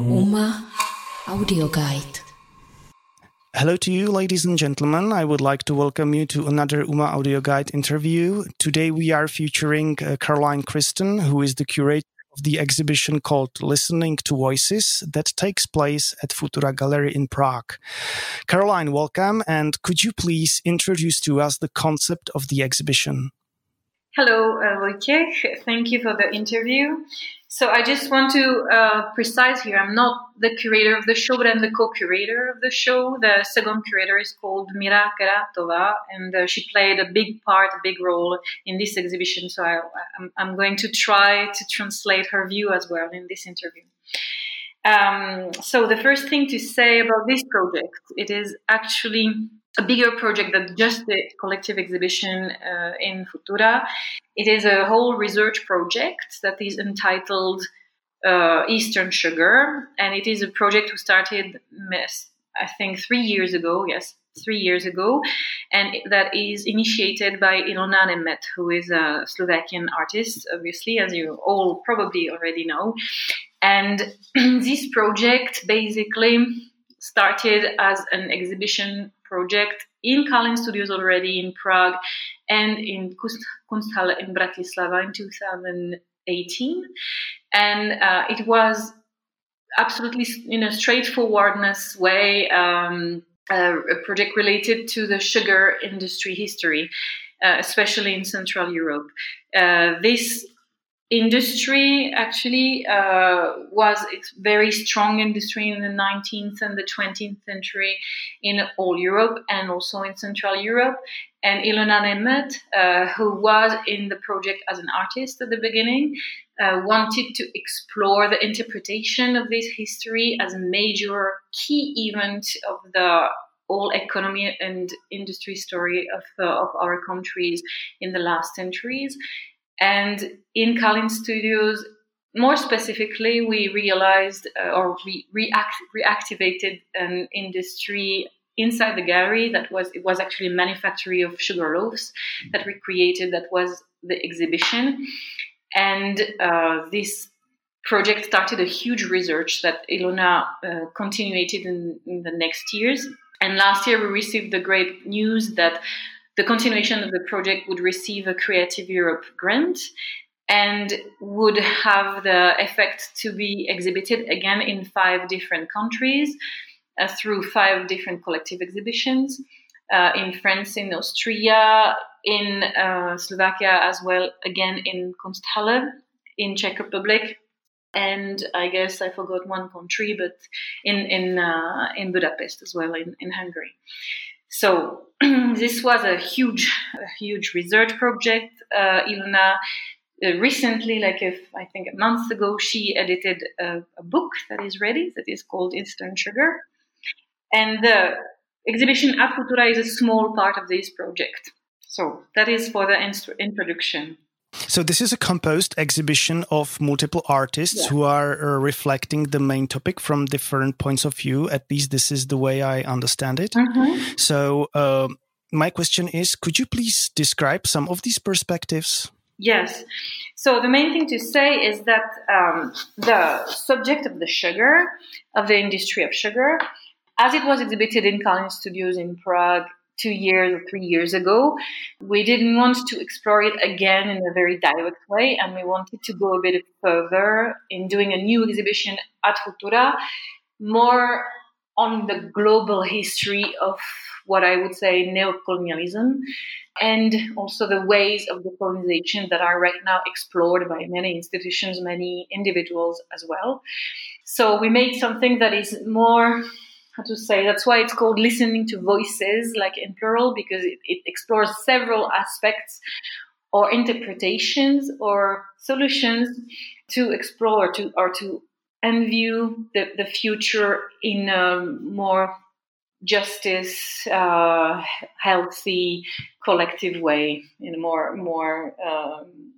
Uma Audio Guide. Hello to you, ladies and gentlemen. I would like to welcome you to another UMA Audio Guide interview. Today we are featuring uh, Caroline Krzyszton, who is the curator of the exhibition called Listening to Voices that takes place at Futura Gallery in Prague. Caroline, welcome. And could you please introduce to us the concept of the exhibition? Hello, uh, Wojciech. Thank you for the interview. So I just want to uh, precise here, I'm not the curator of the show, but I'm the co-curator of the show. The second curator is called Mira Keratova, and uh, she played a big part, a big role in this exhibition. So I, am going to try to translate her view as well in this interview. Um, so the first thing to say about this project, it is actually a bigger project than just the collective exhibition uh, in Futura. It is a whole research project that is entitled uh, Eastern Sugar, and it is a project who started, I think, three years ago. Yes, three years ago, and that is initiated by Ilona Németh, who is a Slovakian artist, obviously, as you all probably already know. And this project basically started as an exhibition project in Karlin Studios already in Prague and in Kunsthalle in Bratislava in 2018. And uh, it was absolutely in a straightforwardness way um, a project related to the sugar industry history, uh, especially in Central Europe. Uh, this industry actually uh, was a very strong industry in the 19th and the 20th century in all Europe and also in Central Europe. And Ilona Németh, uh, who was in the project as an artist at the beginning, uh, wanted to explore the interpretation of this history as a major key event of the whole economy and industry story of, uh, of our countries in the last centuries. And in Karlin Studios, more specifically, we realized uh, or we react, reactivated an industry inside the gallery that was it was actually a manufactory of sugar loaves that we created that was the exhibition. And uh, this project started a huge research that Ilona uh, continued in, in the next years. And last year we received the great news that the continuation of the project would receive a Creative Europe grant and would have the effect to be exhibited again in five different countries uh, through five different collective exhibitions uh, in France, in Austria, in uh, Slovakia as well, again in Kunsthalle, in Czech Republic, and I guess I forgot one country, but in in uh, in Budapest as well, in, in Hungary. So this was a huge, a huge research project. Uh, Ilona uh, recently, like if I think a month ago, she edited a, a, book that is ready that is called Instant Sugar, and the exhibition at Futura is a small part of this project. So that is for the introduction. So this is a composed exhibition of multiple artists yeah. who are uh, reflecting the main topic from different points of view. At least this is the way I understand it. Mm-hmm. So uh, my question is, could you please describe some of these perspectives? Yes. So the main thing to say is that um, the subject of the sugar, of the industry of sugar, as it was exhibited in Karlin Studios in Prague two years or three years ago. We didn't want to explore it again in a very direct way, and we wanted to go a bit further in doing a new exhibition at Futura, more on the global history of what I would say neocolonialism and also the ways of decolonization that are right now explored by many institutions, many individuals as well. So we made something that is more how to say that's why it's called listening to voices like in plural because it, it explores several aspects or interpretations or solutions to explore to or to view the, the future in a more justice uh, healthy collective way in a more more um,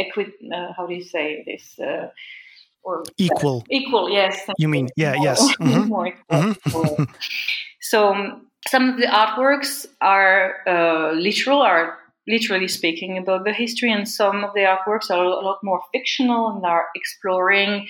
equi- uh, how do you say this uh, or equal. Equal, yes. You mean, yeah, yes. Mm-hmm. More mm-hmm. so um, some of the artworks are uh, literal, are literally speaking about the history, and some of the artworks are a lot more fictional and are exploring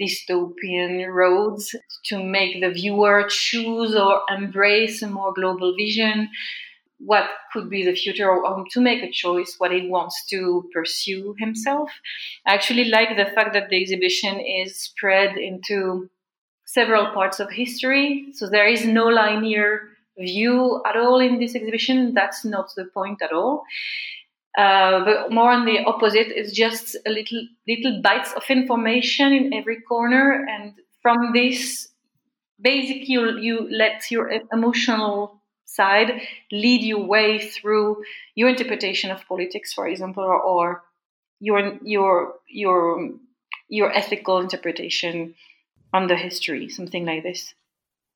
dystopian roads to make the viewer choose or embrace a more global vision what could be the future to make a choice what he wants to pursue himself. I actually like the fact that the exhibition is spread into several parts of history. So there is no linear view at all in this exhibition. That's not the point at all. Uh, but more on the opposite it's just a little little bites of information in every corner. And from this basically you, you let your emotional side lead your way through your interpretation of politics, for example, or, or your your your your ethical interpretation on the history, something like this.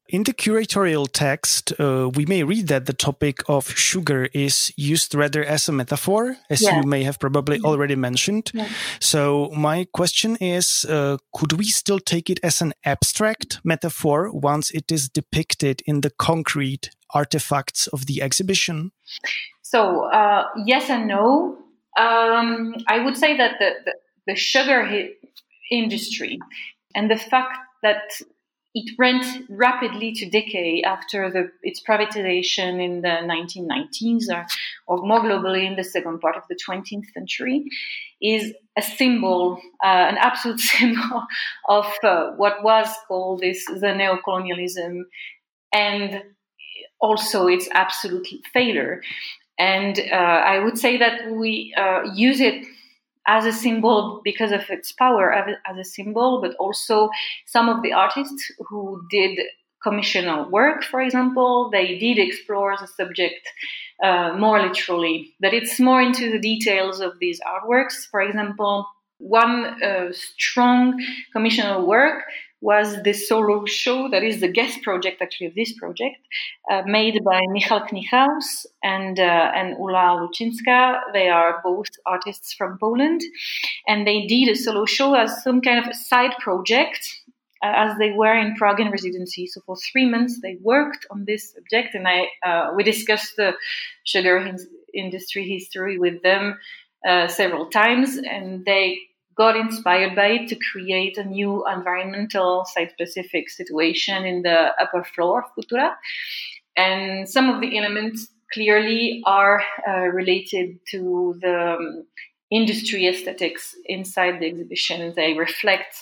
In the curatorial text, uh, we may read that the topic of sugar is used rather as a metaphor, as yeah. you may have probably already mentioned. Yeah. So, my question is uh, could we still take it as an abstract metaphor once it is depicted in the concrete artifacts of the exhibition? So, uh, yes and no. Um, I would say that the, the, the sugar industry and the fact that it went rapidly to decay after the, its privatization in the 1990s or, or, more globally in the second part of the 20th century is a symbol, uh, an absolute symbol of uh, what was called this the neocolonialism and also its absolute failure. And uh, I would say that we uh, use it as a symbol because of its power as a symbol, but also some of the artists who did commissional work, for example, they did explore the subject uh, more literally. But it's more into the details of these artworks. For example, one uh, strong commissional work was the solo show that is the guest project actually of this project, uh, made by Michał Knychaus and uh, and Ula Lucińska. They are both artists from Poland, and they did a solo show as some kind of side project. Uh, as they were in Prague in residency, so for three months they worked on this subject, and I uh, we discussed the sugar industry history with them uh, several times, and they got inspired by it to create a new environmental site specific situation in the upper floor of Futura. And some of the elements clearly are uh, related to the um, industry aesthetics inside the exhibition. They reflect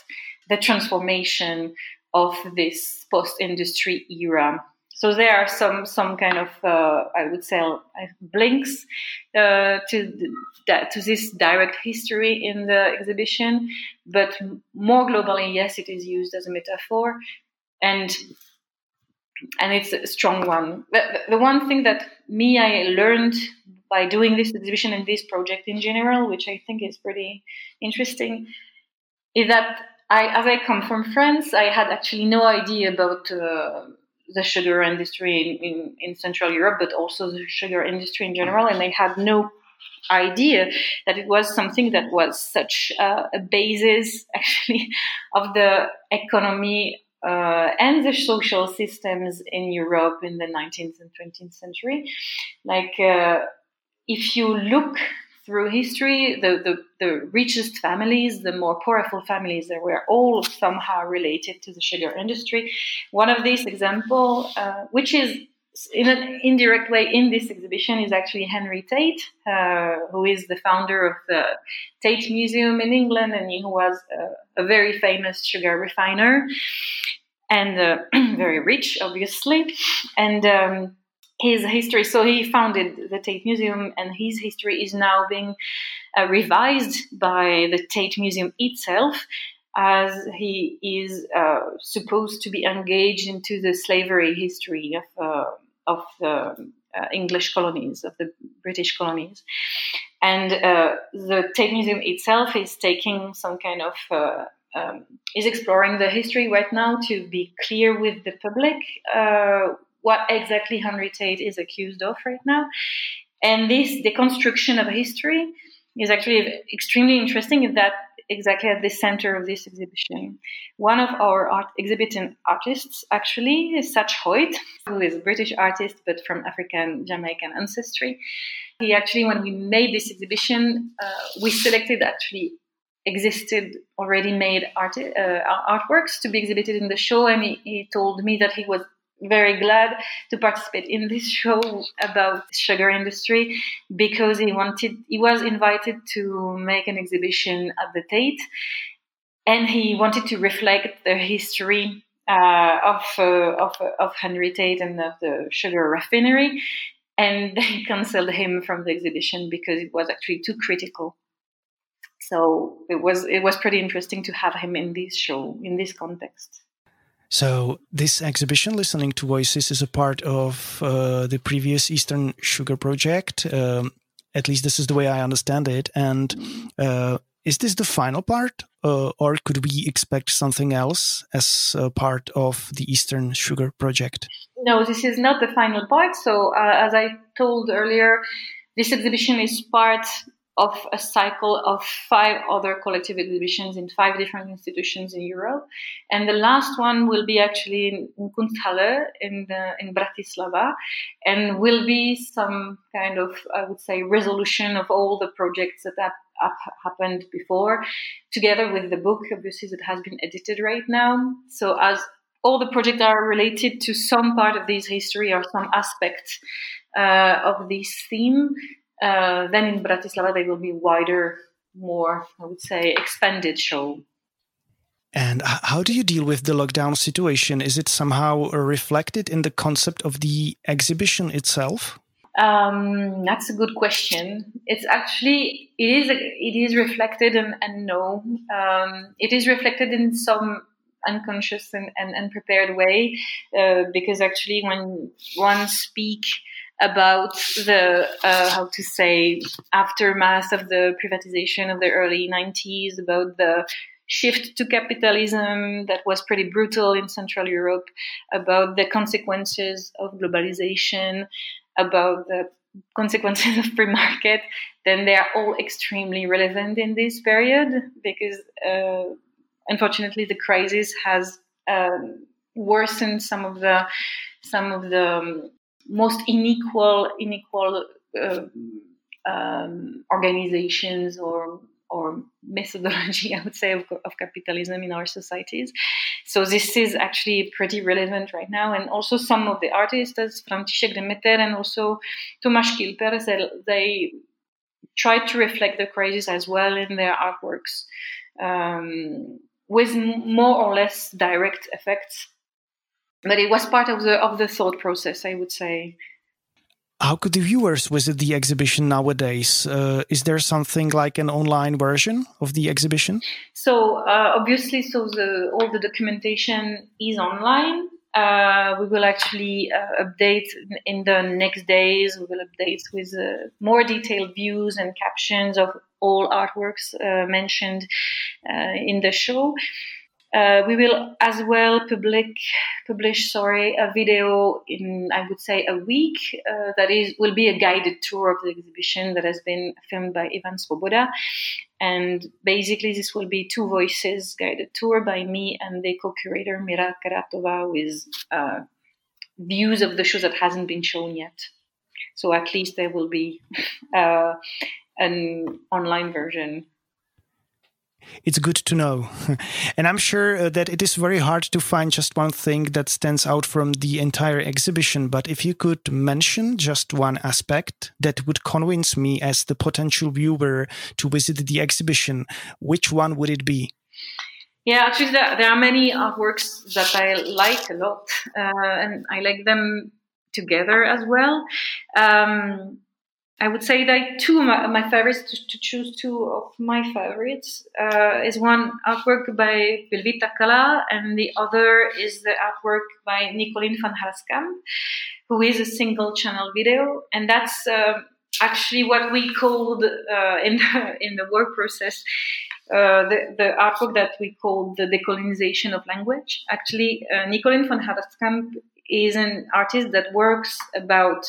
the transformation of this post industry era so there are some some kind of uh, I would say uh, blinks uh, to that to this direct history in the exhibition, but more globally, yes, it is used as a metaphor, and and it's a strong one. The, the one thing that me I learned by doing this exhibition and this project in general, which I think is pretty interesting, is that I, as I come from France, I had actually no idea about uh, the sugar industry in, in, in, Central Europe, but also the sugar industry in general. And they had no idea that it was something that was such uh, a basis, actually, of the economy uh, and the social systems in Europe in the 19th and 20th century. Like, uh, if you look through history, the, the, the, richest families, the more powerful families, they were all somehow related to the sugar industry. One of these example, uh, which is in an indirect way in this exhibition, is actually Henry Tate, uh, who is the founder of the Tate Museum in England, and he was a, a very famous sugar refiner and uh, very rich, obviously, and. Um, his history. So he founded the Tate Museum, and his history is now being uh, revised by the Tate Museum itself, as he is uh, supposed to be engaged into the slavery history of uh, of the uh, English colonies, of the British colonies. And uh, the Tate Museum itself is taking some kind of uh, um, is exploring the history right now to be clear with the public what exactly Henry Tate is accused of right now. And this deconstruction of history is actually extremely interesting in that exactly at the center of this exhibition. One of our art exhibiting artists, actually, is Satch Hoyt, who is a British artist but from African Jamaican ancestry. He actually, when we made this exhibition, uh, we selected actually existed already made art, uh, artworks to be exhibited in the show, and he, he told me that he was very glad to participate in this show about sugar industry because he wanted he was invited to make an exhibition at the Tate and he wanted to reflect the history uh, of, uh, of of Henry Tate and of the sugar refinery and they cancelled him from the exhibition because it was actually too critical. So it was it was pretty interesting to have him in this show in this context so this exhibition, Listening to Voices, is a part of uh, the previous Eastern Sugar Project. Um, at least this is the way I understand it. And uh, is this the final part, uh, or could we expect something else as part of the Eastern Sugar Project? No, this is not the final part. So, uh, as I told earlier, this exhibition is part of a cycle of five other collective exhibitions in five different institutions in Europe. And the last one will be actually in, Kunsthalle in, the, in Bratislava and will be some kind of, I would say, resolution of all the projects that have, have happened before, together with the book, obviously, that has been edited right now. So as all the projects are related to some part of this history or some aspect uh, of this theme. Uh, then in Bratislava, they will be wider, more, I would say, expanded show. And how do you deal with the lockdown situation? Is it somehow reflected in the concept of the exhibition itself? Um, that's a good question. It's actually it is it is reflected and, and no, um, it is reflected in some unconscious and, and unprepared way uh, because actually when one speak about the uh, how to say aftermath of the privatization of the early 90s about the shift to capitalism that was pretty brutal in central europe about the consequences of globalization about the consequences of free market then they are all extremely relevant in this period because uh, unfortunately the crisis has um, worsened some of the some of the um, most unequal unequal uh, um, organizations or or methodology, I would say, of, of, capitalism in our societies. So this is actually pretty relevant right now. And also some of the artists, as František Demeter and also Tomáš Kilper, they, they try to reflect the crisis as well in their artworks um, with more or less direct effects but it was part of the of the thought process i would say how could the viewers visit the exhibition nowadays? Uh, is there something like an online version of the exhibition? So uh, obviously, so the, all the documentation is online. Uh, we will actually uh, update in the next days. We will update with uh, more detailed views and captions of all artworks uh, mentioned in the show. Uh, we will as well public, publish sorry a video in I would say a week uh, that is will be a guided tour of the exhibition that has been filmed by Ivan Svoboda, and basically this will be two voices guided tour by me and the co-curator Mira Karatova with uh, views of the show that hasn't been shown yet. So at least there will be uh, an online version it's good to know. and I'm sure uh, that it is very hard to find just one thing that stands out from the entire exhibition. But if you could mention just one aspect that would convince me as the potential viewer to visit the exhibition, which one would it be? Yeah, actually, there, are many artworks that I like a lot, uh, and I like them together as well. Um, I would say that two of my, my favorites, to, to, choose two of my favorites, uh, is one artwork by Pilvi Takala, and the other is the artwork by Nicoline van Harskamp, who is a single channel video. And that's uh, actually what we called uh, in, the, in the work process uh, the, the, artwork that we call the decolonization of language. Actually, uh, van Harskamp is an artist that works about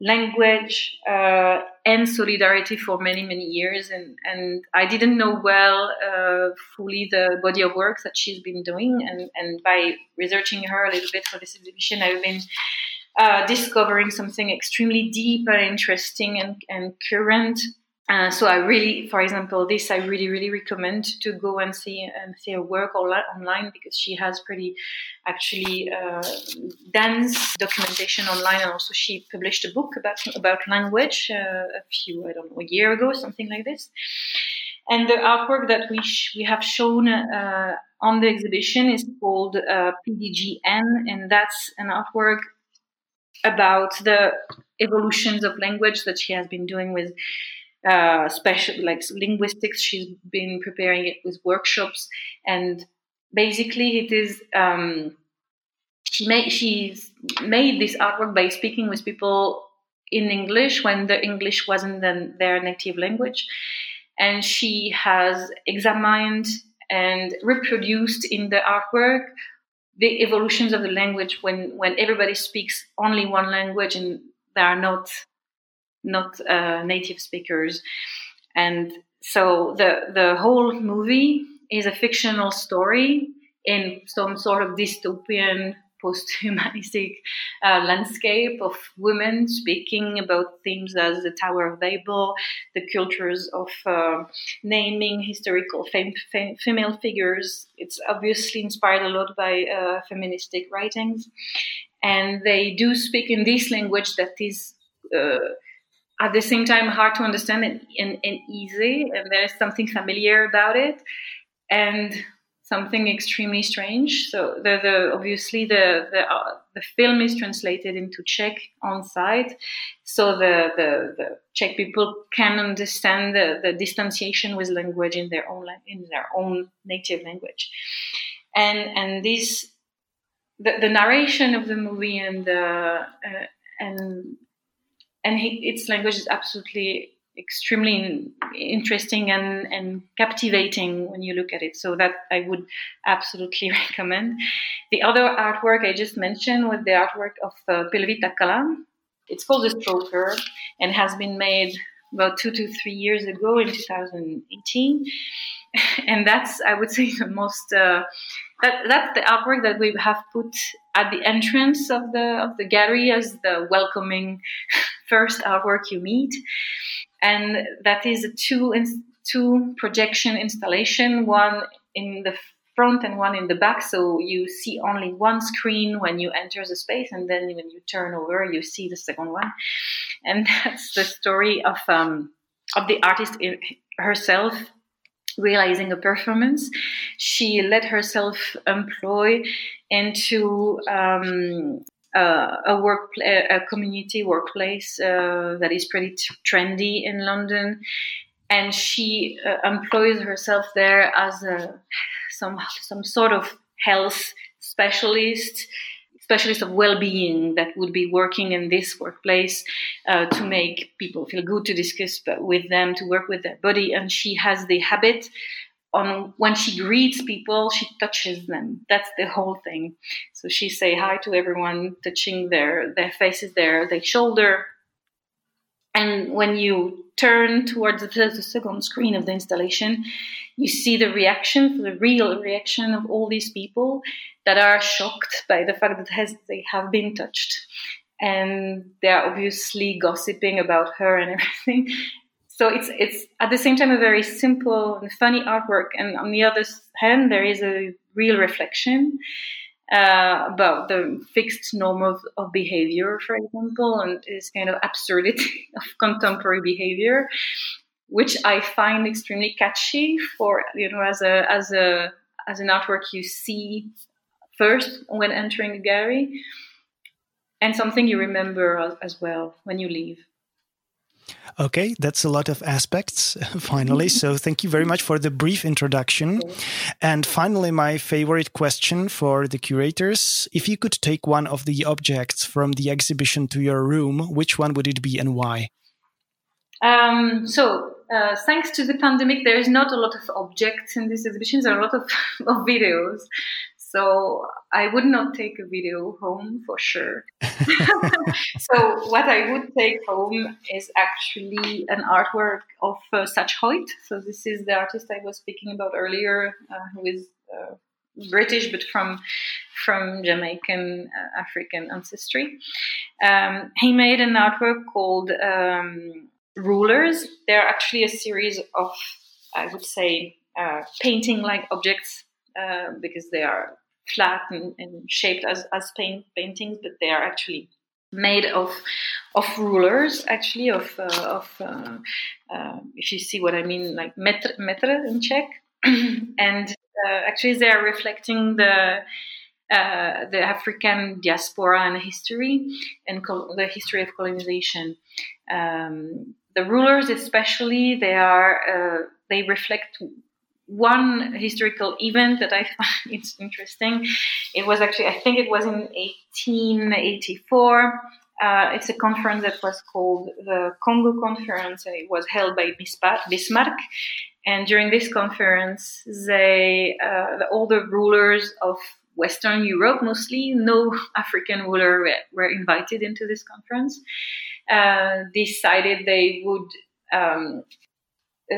language uh, and solidarity for many many years. And and I didn't know well uh, fully the body of work that she's been doing. And and by researching her a little bit for this exhibition I've been uh, discovering something extremely deep and interesting and, and current uh, so I really, for example, this I really, really recommend to go and see and see her work online because she has pretty, actually, uh, dense documentation online, and also she published a book about about language uh, a few, I don't know, a year ago, something like this. And the artwork that we sh- we have shown uh, on the exhibition is called uh, PDGN, and that's an artwork about the evolutions of language that she has been doing with uh, special like linguistics. She's been preparing it with workshops, and basically, it is. Um, she made she's made this artwork by speaking with people in English when the English wasn't then their native language, and she has examined and reproduced in the artwork the evolutions of the language when when everybody speaks only one language and there are not not uh, native speakers. And so the the whole movie is a fictional story in some sort of dystopian post-humanistic uh, landscape of women speaking about themes as the Tower of Babel, the cultures of uh, naming historical fem- fem- female figures. It's obviously inspired a lot by uh, feministic writings, and they do speak in this language that is uh, at the same time hard to understand and, and, and easy and there's something familiar about it and something extremely strange. So the, the obviously the the, uh, the film is translated into czech on site. So the, the, the czech people can understand the, the distanciation with language in their own in their own native language. And and this the, the narration of the movie and the uh, and and he, its language is absolutely extremely interesting and, and captivating when you look at it. So that I would absolutely recommend. The other artwork I just mentioned was the artwork of uh, Pilvi Takala. It's called The Stroker and has been made about two to three years ago in 2018. And that's, I would say, the most uh, that, that's the artwork that we have put at the entrance of the of the gallery as the welcoming first artwork you meet, and that is a two in, two projection installation, one in the front and one in the back. So you see only one screen when you enter the space, and then when you turn over, you see the second one, and that's the story of um, of the artist herself realizing a performance. She let herself employ into um, uh, a work, a community workplace uh, that is pretty t- trendy in London, and she uh, employs herself there as a some some sort of health specialist specialist of well-being that would be working in this workplace uh, to make people feel good to discuss with them to work with their body. And she has the habit on when she greets people she touches them that's the whole thing so she say hi to everyone touching their their faces their their shoulder and when you turn towards the, the second screen of the installation you see the reaction the real reaction of all these people that are shocked by the fact that has, they have been touched. And they're obviously gossiping about her and everything. So it's it's at the same time a very simple and funny artwork, and on the other hand, there is a real reflection uh, about the fixed norm of, of behavior, for example, and this kind of absurdity of contemporary behavior, which I find extremely catchy for you know as a as a as an artwork you see first when entering a gallery and something you remember as well when you leave. Okay, that's a lot of aspects finally. so, thank you very much for the brief introduction. And finally, my favorite question for the curators if you could take one of the objects from the exhibition to your room, which one would it be and why? Um, so, uh, thanks to the pandemic, there is not a lot of objects in this exhibition. There are a lot of, of videos. So I would not take a video home for sure. so what I would take home is actually an artwork of uh, Satch Hoyt. So this is the artist I was speaking about earlier, uh, who is uh, British but from from Jamaican uh, African ancestry. Um, he made an artwork called um, Rulers. They're actually a series of, I would say, uh, painting-like objects uh, because they are flat and, and shaped as, as paint, paintings, but they are actually made of of rulers actually of uh, of uh, uh, if you see what I mean like metr, metr in Czech and uh, actually they are reflecting the uh, the African diaspora and history and col- the history of colonization. Um, the rulers, especially, they are uh, they reflect one historical event that I find it's interesting. It was actually, I think it was in 1884. Uh, it's a conference that was called the Congo Conference. and It was held by Bismarck. And during this conference, they, uh, all the rulers of Western Europe, mostly, no African ruler were invited into this conference, uh, decided they would um,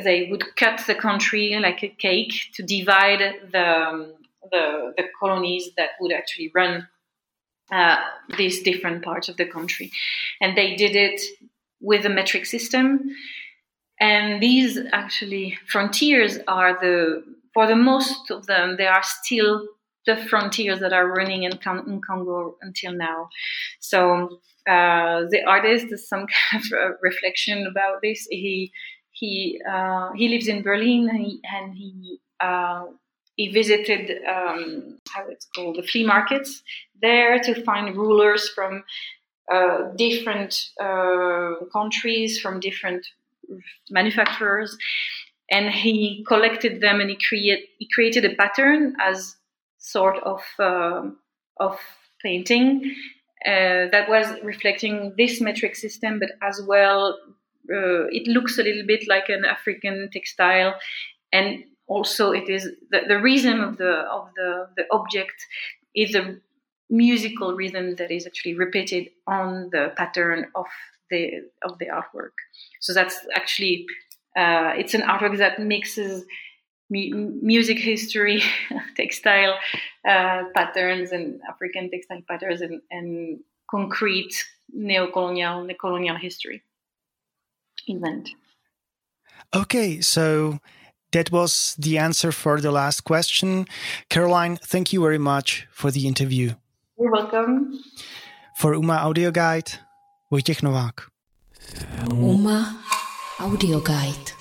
they would cut the country like a cake to divide the um, the, the, colonies that would actually run uh, these different parts of the country, and they did it with a metric system. And these actually frontiers are the for the most of them they are still the frontiers that are running in, in Congo until now. So uh, the artist has some kind of reflection about this. He he uh, he lives in Berlin and he, and he uh, he visited um, how it's called the flea markets there to find rulers from uh, different uh, countries, from different manufacturers, and he collected them and he create he created a pattern as sort of uh, of painting uh, that was reflecting this metric system, but as well uh, it looks a little bit like an African textile, and also it is the, the rhythm of the of the the object is a musical rhythm that is actually repeated on the pattern of the of the artwork. So that's actually uh, it's an artwork that mixes music history, textile uh, patterns, and African textile patterns, and, and concrete neo-colonial, colonial history event. Okay, so that was the answer for the last question. Caroline, thank you very much for the interview. You're welcome. For UMA Audio Guide, Wojciech Nowak. UMA Audio Guide.